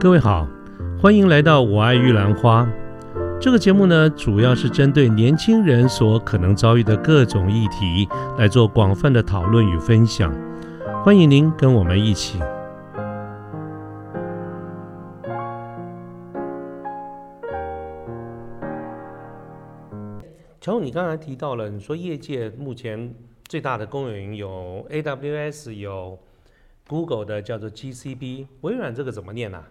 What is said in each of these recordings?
各位好，欢迎来到《我爱玉兰花》这个节目呢，主要是针对年轻人所可能遭遇的各种议题来做广泛的讨论与分享。欢迎您跟我们一起。乔，你刚才提到了，你说业界目前最大的公有云有 AWS，有 Google 的叫做 GCP，微软这个怎么念呢、啊？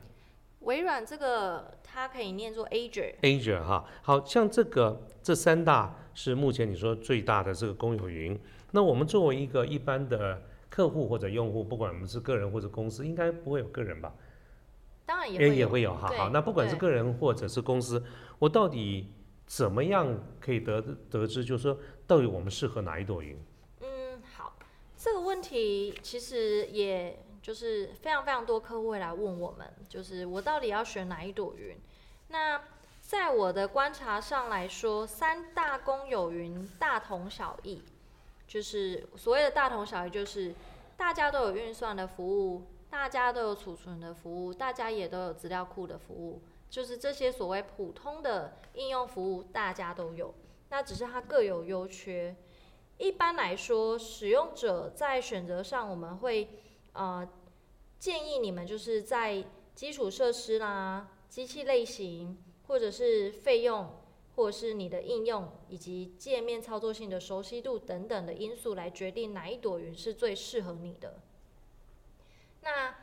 微软这个它可以念作 Azure，Azure 哈，好像这个这三大是目前你说最大的这个公有云。那我们作为一个一般的客户或者用户，不管我们是个人或者公司，应该不会有个人吧？当然也会有也会有哈。好，那不管是个人或者是公司，我到底怎么样可以得得知，就是说到底我们适合哪一朵云？嗯，好，这个问题其实也就是非常非常多客户会来问我们，就是我到底要选哪一朵云？那在我的观察上来说，三大公有云大同小异，就是所谓的大同小异，就是大家都有运算的服务，大家都有储存的服务，大家也都有资料库的服务，就是这些所谓普通的应用服务，大家都有，那只是它各有优缺。一般来说，使用者在选择上，我们会呃建议你们就是在基础设施啦、机器类型，或者是费用，或者是你的应用以及界面操作性的熟悉度等等的因素来决定哪一朵云是最适合你的。那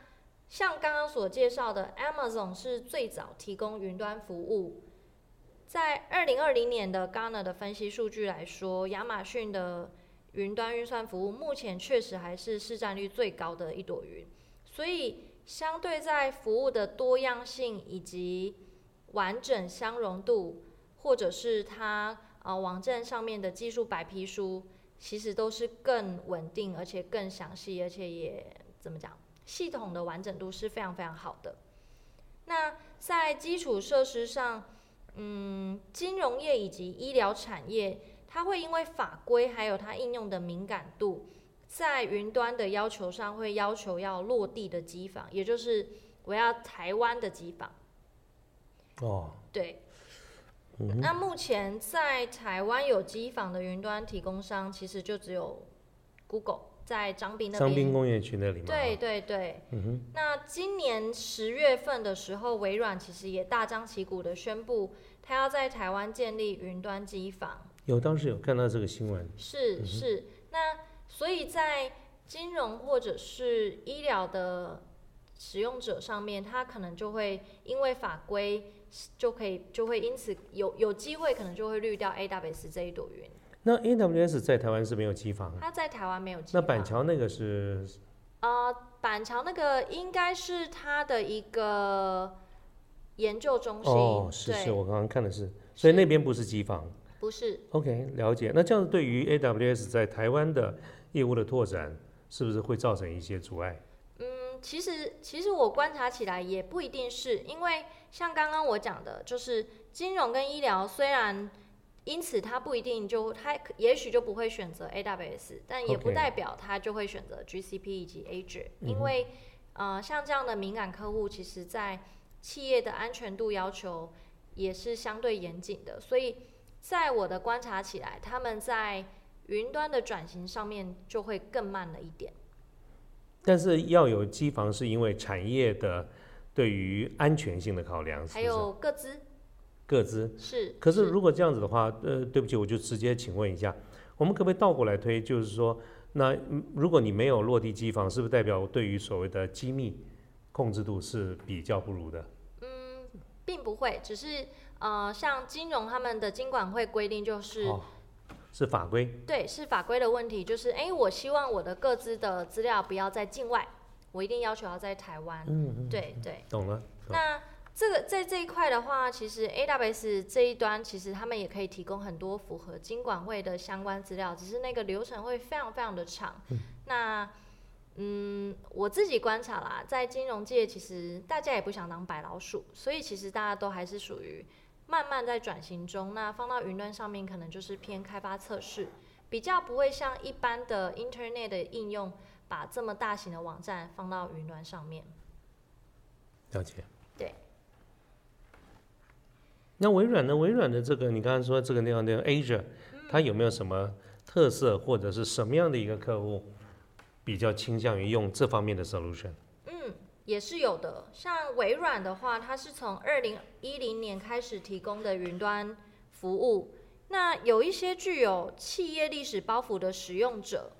像刚刚所介绍的，Amazon 是最早提供云端服务。在二零二零年的 Gartner 的分析数据来说，亚马逊的云端运算服务目前确实还是市占率最高的一朵云，所以相对在服务的多样性以及完整相容度，或者是它呃网站上面的技术白皮书，其实都是更稳定，而且更详细，而且也怎么讲，系统的完整度是非常非常好的。那在基础设施上，嗯，金融业以及医疗产业，它会因为法规还有它应用的敏感度，在云端的要求上会要求要落地的机房，也就是我要台湾的机房。哦，对，嗯那目前在台湾有机房的云端提供商，其实就只有 Google 在张斌那边。张斌工业区那里嘛。对，对对，嗯哼，那今年十月份的时候，微软其实也大张旗鼓的宣布，它要在台湾建立云端机房。有当时有看到这个新闻。是是，那所以在金融或者是医疗的使用者上面，他可能就会因为法规就可以就会因此有有机会可能就会滤掉 AWS 这一朵云，那 AWS 在台湾是没有机房，它在台湾没有机那。板桥那个是呃，板桥那个应该是它的一个研究中心，哦，是，是，我刚刚看的是，所以那边不是机房。不是 OK，了解。那这样对于 AWS 在台湾的业务的拓展，是不是会造成一些阻碍？嗯，其实其实我观察起来也不一定是，因为像刚刚我讲的，就是金融跟医疗虽然因此它不一定就它也许就不会选择 AWS，但也不代表它就会选择 GCP 以及 Azure，、因为呃像这样的敏感客户，其实在企业的安全度要求也是相对严谨的，所以在我的观察起来，他们在云端的转型上面就会更慢了一点。但是要有机房，是因为产业的对于安全性的考量，是还？有各资各资。是，可是如果这样子的话，呃，对不起，我就直接请问一下，我们可不可以倒过来推？就是说，那嗯如果你没有落地机房，是不是代表对于所谓的机密控制度是比较不如的？并不会，只是呃，像金融他们的金管会规定就是，哦，是法规。对，是法规的问题，就是哎，我希望我的各自的资料不要在境外，我一定要求要在台湾。嗯嗯，对对，懂了。那这个在这一块的话，其实 AWS 这一端，其实他们也可以提供很多符合金管会的相关资料，只是那个流程会非常非常的长。那嗯，我自己观察啦，在金融界，其实大家也不想当白老鼠，所以其实大家都还是属于慢慢在转型中，那放到云端上面可能就是偏开发测试，比较不会像一般的 Internet 的应用，把这么大型的网站放到云端上面。了解。对。那微软呢？微软的这个，你刚才说这个地方，那个 Asia，它有没有什么特色，或者是什么样的一个客户比较倾向于用这方面的 solution？也是有的。像微软的话，它是从二零一零年开始提供的云端服务。那有一些具有企业历史包袱的使用者，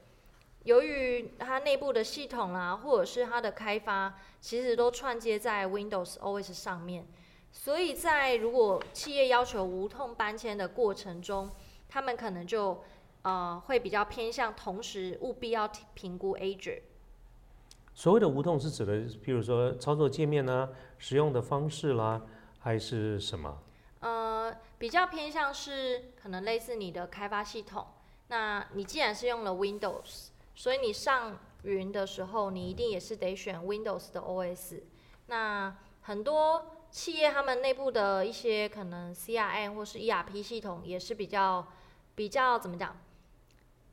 由于它内部的系统啦，或者是它的开发，其实都串接在 Windows OS 上面。所以在如果企业要求无痛搬迁的过程中，他们可能就呃会比较偏向同时务必要评估 Azure。所谓的无痛是指的，譬如说操作界面呢、使用的方式啦，还是什么？呃，比较偏向是可能类似你的开发系统。那你既然是用了 Windows，所以你上云的时候，你一定也是得选 Windows 的 OS。那很多。企业他们内部的一些可能 CRM 或是 ERP 系统也是比较比较怎么讲，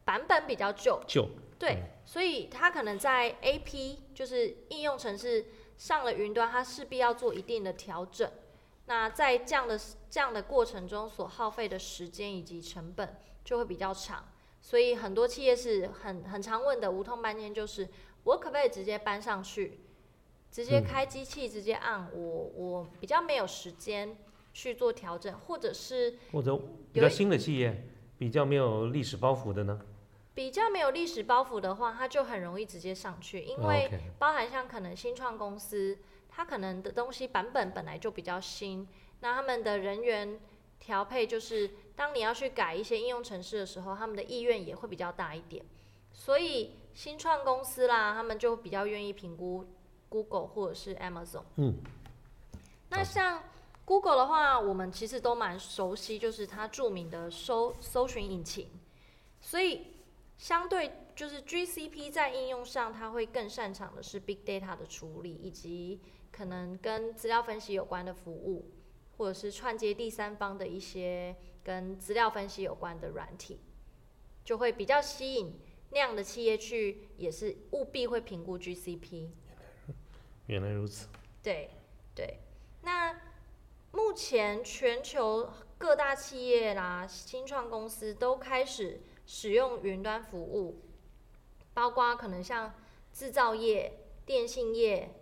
版本比较旧。旧。对，所以它可能在 AP 就是应用程式上了云端，它势必要做一定的调整。那在这样的这样的过程中所耗费的时间以及成本就会比较长。所以很多企业是很很常问的无痛搬迁，就是我可不可以直接搬上去？直接开机器直接按我，我比较没有时间去做调整，或者是或者比较新的企业，比较没有历史包袱的呢？比较没有历史包袱的话，它就很容易直接上去，因为包含像可能新创公司，它可能的东西版本本来就比较新，那他们的人员调配就是当你要去改一些应用程式的时候，他们的意愿也会比较大一点，所以新创公司啦，他们就比较愿意评估。Google 或者是 Amazon，嗯，那像 Google 的话，我们其实都蛮熟悉，就是它著名的搜搜寻引擎，所以相对就是 GCP 在应用上，它会更擅长的是 Big Data 的处理，以及可能跟资料分析有关的服务，或者是串接第三方的一些跟资料分析有关的软体，就会比较吸引那样的企业去，也是务必会评估 GCP。原来如此。对对，那目前全球各大企业啦、新创公司都开始使用云端服务，包括可能像制造业、电信业、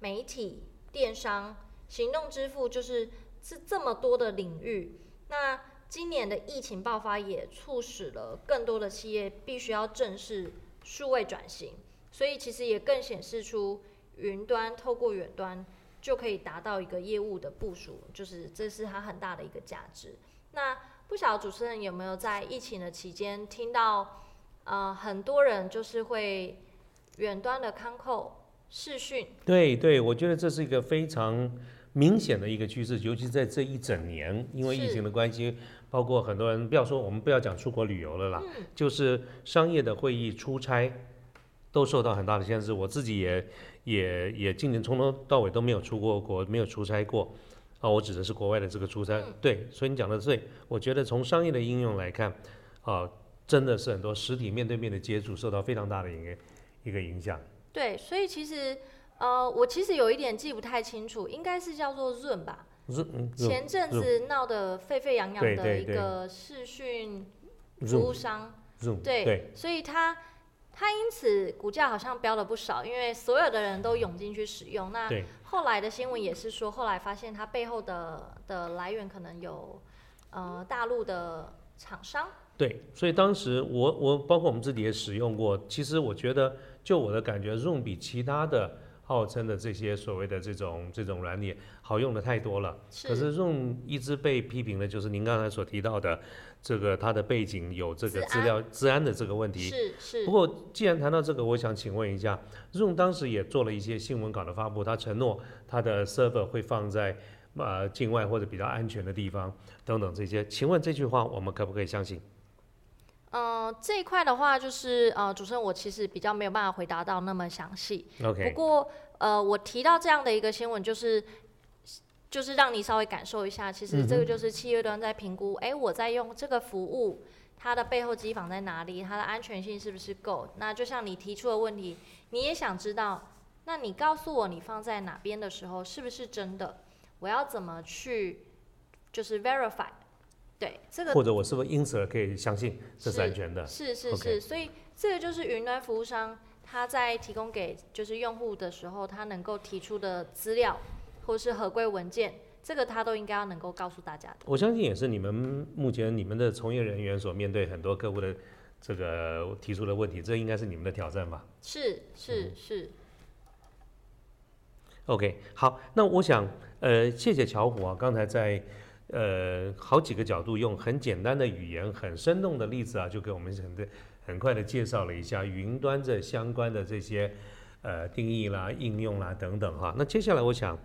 媒体、电商、行动支付，就是是这么多的领域。那今年的疫情爆发也促使了更多的企业必须要正视数位转型，所以其实也更显示出。云端透过远端就可以达到一个业务的部署，就是这是它很大的一个价值。那不晓得主持人有没有在疫情的期间听到，呃，很多人就是会远端的康扣视讯。对对，我觉得这是一个非常明显的一个趋势，尤其在这一整年，因为疫情的关系，包括很多人不要说我们不要讲出国旅游了啦，就是商业的会议出差。都受到很大的限制，我自己也也也今年从头到尾都没有出过国，没有出差过，啊，我指的是国外的这个出差。对，所以你讲的对，我觉得从商业的应用来看，啊，真的是很多实体面对面的接触受到非常大的一个一个影响。对，所以其实呃，我其实有一点记不太清楚，应该是叫做润吧。润。前阵子闹得沸沸扬扬的一个视讯服务商。对，所以他。它因此股价好像飙了不少，因为所有的人都涌进去使用。那后来的新闻也是说，后来发现它背后的的来源可能有呃大陆的厂商。对，所以当时我我包括我们自己也使用过。其实我觉得，就我的感觉，Zoom 比其他的。号称的这些所谓的这种这种软体好用的太多了，可是 Zoom 一直被批评的就是您刚才所提到的这个他的背景有这个资料治安的这个问题。是是。不过既然谈到这个，我想请问一下，Zoom 当时也做了一些新闻稿的发布，他承诺他的 server 会放在呃境外或者比较安全的地方等等这些，请问这句话我们可不可以相信？嗯，这一块的话，就是呃，主持人我其实比较没有办法回答到那么详细。OK。不过呃，我提到这样的一个新闻，就是就是让你稍微感受一下，其实这个就是企业端在评估，哎，我在用这个服务，它的背后机房在哪里，它的安全性是不是够？那就像你提出的问题，你也想知道，那你告诉我你放在哪边的时候是不是真的？我要怎么去？就是 verify。对，这个或者我是不是因此而可以相信这是安全的？是是是，所以这个就是云端服务商他在提供给就是用户的时候，他能够提出的资料或是合规文件，这个他都应该要能够告诉大家的。我相信也是你们目前你们的从业人员所面对很多客户的这个提出的问题，这应该是你们的挑战吧是嗯是是，？OK，好，那我想呃，谢谢巧虎啊，刚才在呃好几个角度用很简单的语言、很生动的例子啊，就给我们很的很快的介绍了一下云端这相关的这些呃定义啦、应用啦等等哈。那接下来我想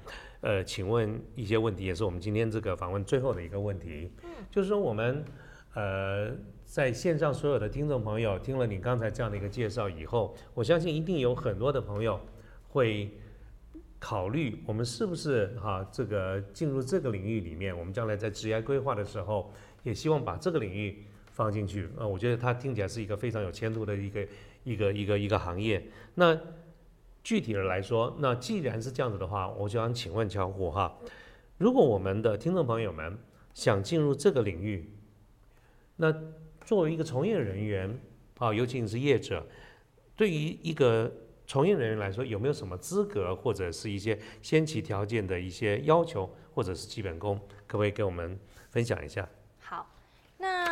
呃，请问一些问题，也是我们今天这个访问最后的一个问题，就是说我们呃在线上所有的听众朋友听了你刚才这样的一个介绍以后，我相信一定有很多的朋友会。考虑我们是不是哈、这个进入这个领域里面，我们将来在职业规划的时候，也希望把这个领域放进去。呃，我觉得它听起来是一个非常有前途的一个一个一个一个行业。那具体的来说，那既然是这样子的话，我就想请问乔虎哈，如果我们的听众朋友们想进入这个领域，那作为一个从业人员啊，尤其你是业者，对于一个从业人员来说，有没有什么资格或者是一些先期条件的一些要求，或者是基本功，可不可以给我们分享一下？好，那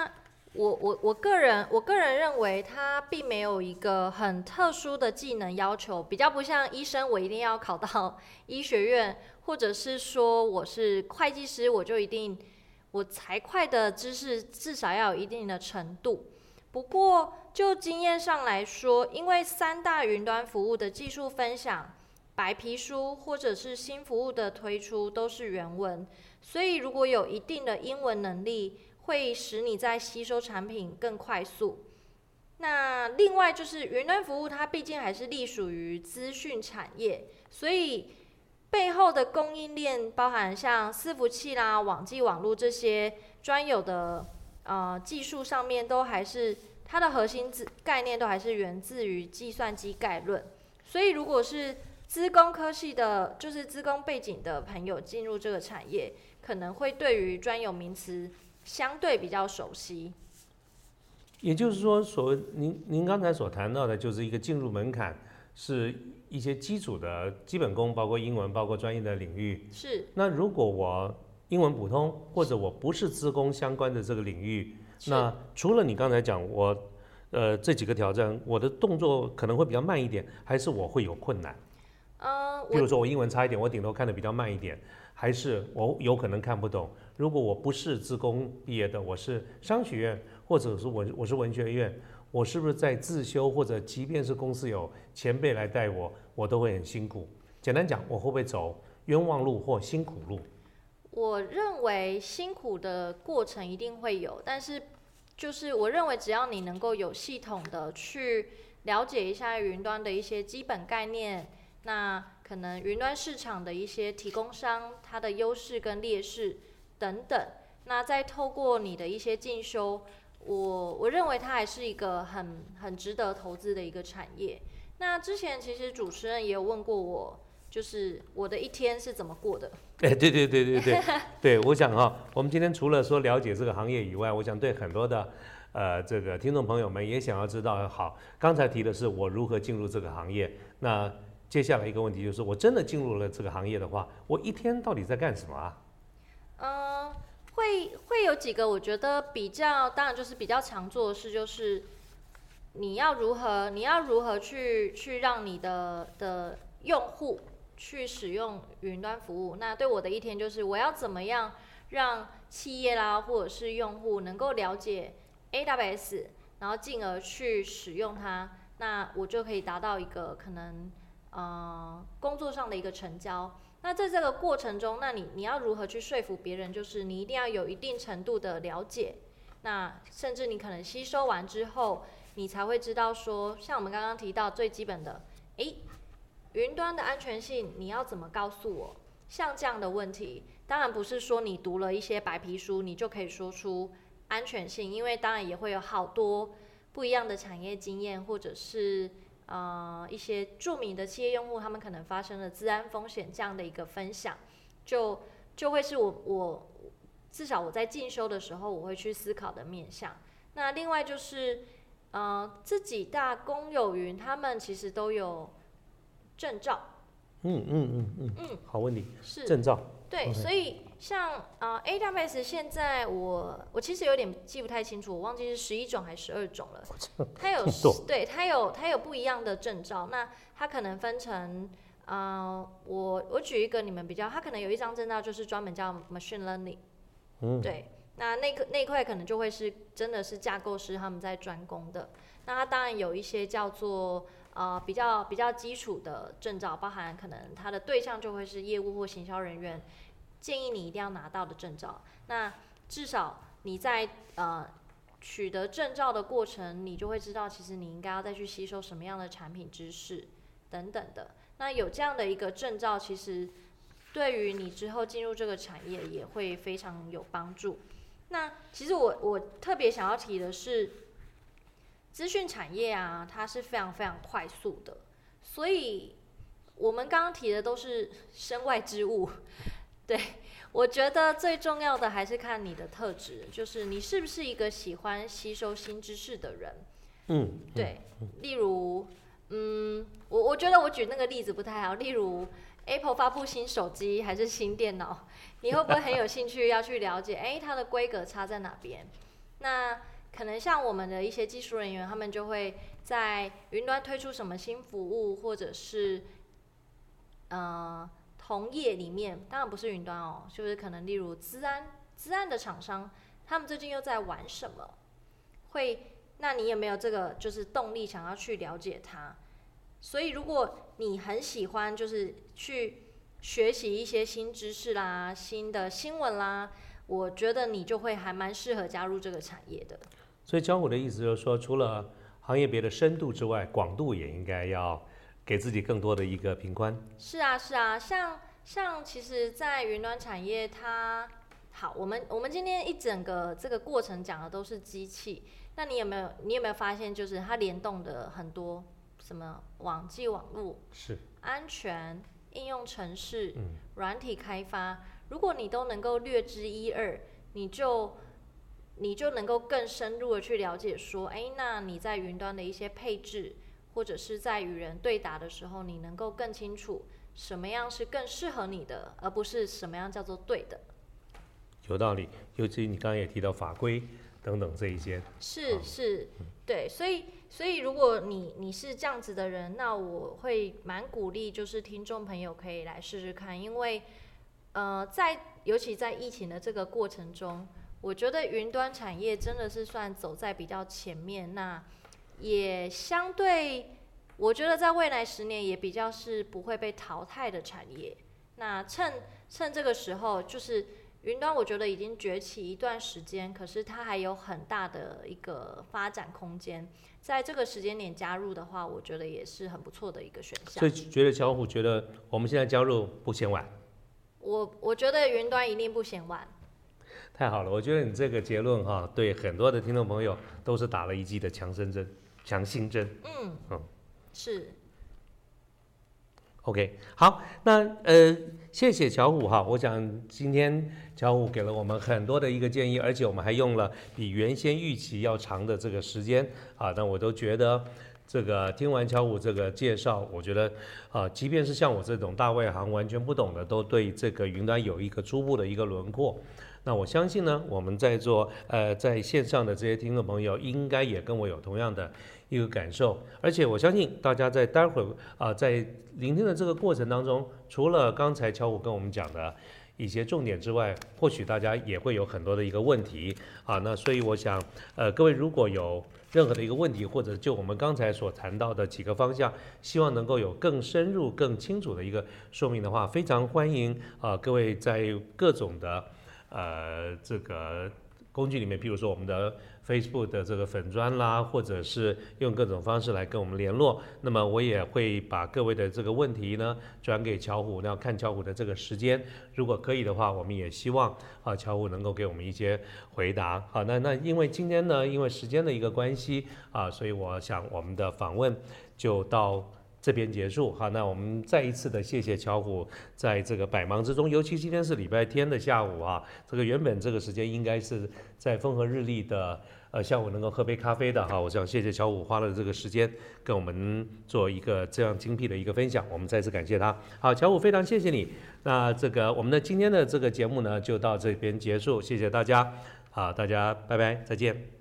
我我我个人我个人认为，它并没有一个很特殊的技能要求，比较不像医生，我一定要考到医学院，或者是说我是会计师，我就一定我财会的知识至少要有一定的程度。不过就经验上来说，因为三大云端服务的技术分享、白皮书或者是新服务的推出都是原文，所以如果有一定的英文能力，会使你在吸收产品更快速。那另外就是云端服务，它毕竟还是隶属于资讯产业，所以背后的供应链包含像伺服器啦、网际网络这些专有的呃技术上面，都还是它的核心字概念都还是源自于计算机概论。所以如果是资工科系的，就是资工背景的朋友进入这个产业，可能会对于专有名词相对比较熟悉。也就是说，所谓您您刚才所谈到的，就是一个进入门槛，是一些基础的基本功，包括英文，包括专业的领域。是那如果我英文普通，或者我不是资工相关的这个领域，那除了你刚才讲我呃这几个挑战，我的动作可能会比较慢一点，还是我会有困难？嗯，我比如说我英文差一点，我顶多看的比较慢一点，还是我有可能看不懂。如果我不是自工毕业的，我是商学院，或者是我我是文学院，我是不是在自修，或者即便是公司有前辈来带我，我都会很辛苦。简单讲，我会不会走冤枉路或辛苦路？我认为辛苦的过程一定会有，但是就是我认为只要你能够有系统的去了解一下云端的一些基本概念，那可能云端市场的一些提供商它的优势跟劣势等等，那再透过你的一些进修，我我认为它还是一个很很值得投资的一个产业。那之前其实主持人也有问过我，就是我的一天是怎么过的。哎，对对对对对对，我想哈、我们今天除了说了解这个行业以外，我想对很多的呃这个听众朋友们也想要知道，好，刚才提的是我如何进入这个行业，那接下来一个问题就是，我真的进入了这个行业的话，我一天到底在干什么啊？嗯，会会有几个我觉得比较，当然就是比较常做的事，就是你要如何，你要如何去去让你的的用户去使用云端服务。那对我的一天就是，我要怎么样让企业啦或者是用户能够了解 AWS，然后进而去使用它，那我就可以达到一个可能呃工作上的一个成交。那在这个过程中，那你你要如何去说服别人？就是你一定要有一定程度的了解，那甚至你可能吸收完之后，你才会知道说，像我们刚刚提到最基本的，诶，云端的安全性你要怎么告诉我？像这样的问题，当然不是说你读了一些白皮书，你就可以说出安全性，因为当然也会有好多不一样的产业经验，或者是呃一些著名的企业用户，他们可能发生了治安风险这样的一个分享，就就会是我我至少我在进修的时候，我会去思考的面向。那另外就是，呃，这几大公有云，他们其实都有证照，嗯嗯嗯嗯嗯，好问题，是。证照，对所以像呃 AWS 现在我我其实有点记不太清楚，我忘记是十一种还是十二种了。它有对它有它有不一样的证照，那它可能分成呃我我举一个你们比较，它可能有一张证照就是专门叫 machine learning，嗯，对，那那个那一块可能就会是真的是架构师他们在专攻的。那它当然有一些叫做呃比较比较基础的证照，包含可能它的对象就会是业务或行销人员，建议你一定要拿到的证照。那至少你在呃取得证照的过程，你就会知道其实你应该要再去吸收什么样的产品知识等等的。那有这样的一个证照，其实对于你之后进入这个产业也会非常有帮助。那其实我我特别想要提的是，资讯产业啊，它是非常非常快速的，所以我们刚刚提的都是身外之物。对我觉得最重要的还是看你的特质，就是你是不是一个喜欢吸收新知识的人。嗯，对，例如，嗯，我我觉得我举那个例子不太好。例如，Apple 发布新手机还是新电脑，你会不会很有兴趣要去了解？诶，它的规格差在哪边？那可能像我们的一些技术人员，他们就会在云端推出什么新服务，或者是呃同业里面，当然不是云端哦，就是可能例如资安资安的厂商，他们最近又在玩什么？会，那你有没有这个就是动力想要去了解它？所以如果你很喜欢，就是去学习一些新知识啦、新的新闻啦，我觉得你就会还蛮适合加入这个产业的。所以江湖的意思就是说，除了行业别的深度之外，广度也应该要给自己更多的一个平宽。是啊，是啊，像像其实，在云端产业它，好，我们我们今天一整个这个过程讲的都是机器，那你有没有你有没有发现，就是它联动的很多什么网际网络、是，安全、应用程式、嗯软体开发，如果你都能够略知一二，你就你就能够更深入的去了解说，哎，那你在云端的一些配置，或者是在与人对答的时候，你能够更清楚什么样是更适合你的，而不是什么样叫做对的。有道理。尤其你刚刚也提到法规等等这一些，是是，对，所以所以如果你你是这样子的人，那我会蛮鼓励，就是听众朋友可以来试试看，因为呃，在尤其在疫情的这个过程中，我觉得云端产业真的是算走在比较前面，那也相对，我觉得在未来十年也比较是不会被淘汰的产业。那趁趁这个时候，就是云端，我觉得已经崛起一段时间，可是它还有很大的一个发展空间。在这个时间点加入的话，我觉得也是很不错的一个选项所以。觉得小虎觉得我们现在加入不嫌晚，我我觉得云端一定不嫌晚。太好了。我觉得你这个结论哈，对很多的听众朋友都是打了一剂的强身针、强心针。嗯，嗯是 OK，好，那呃，谢谢乔虎哈，我想今天乔虎给了我们很多的一个建议，而且我们还用了比原先预期要长的这个时间啊，那我都觉得这个听完乔虎这个介绍，我觉得啊，即便是像我这种大外行完全不懂的，都对这个云端有一个初步的一个轮廓。那我相信呢，我们在座呃在线上的这些听众朋友，应该也跟我有同样的一个感受，而且我相信大家在待会儿啊、在聆听的这个过程当中，除了刚才乔虎跟我们讲的一些重点之外，或许大家也会有很多的一个问题啊。那所以我想，呃，各位如果有任何的一个问题，或者就我们刚才所谈到的几个方向，希望能够有更深入、更清楚的一个说明的话，非常欢迎啊、各位在各种的呃这个工具里面，比如说我们的 Facebook 的这个粉砖啦，或者是用各种方式来跟我们联络。那么我也会把各位的这个问题呢转给巧虎，那要看巧虎的这个时间，如果可以的话，我们也希望啊巧虎能够给我们一些回答。好，那那因为今天呢，因为时间的一个关系啊，所以我想我们的访问就到这边结束。好，那我们再一次的谢谢巧虎，在这个百忙之中，尤其今天是礼拜天的下午啊，这个原本这个时间应该是在风和日丽的呃下午能够喝杯咖啡的哈。我想谢谢巧虎花了这个时间跟我们做一个这样精辟的一个分享，我们再次感谢他。好，巧虎非常谢谢你。那这个我们的今天的这个节目呢就到这边结束，谢谢大家。好，大家拜拜，再见。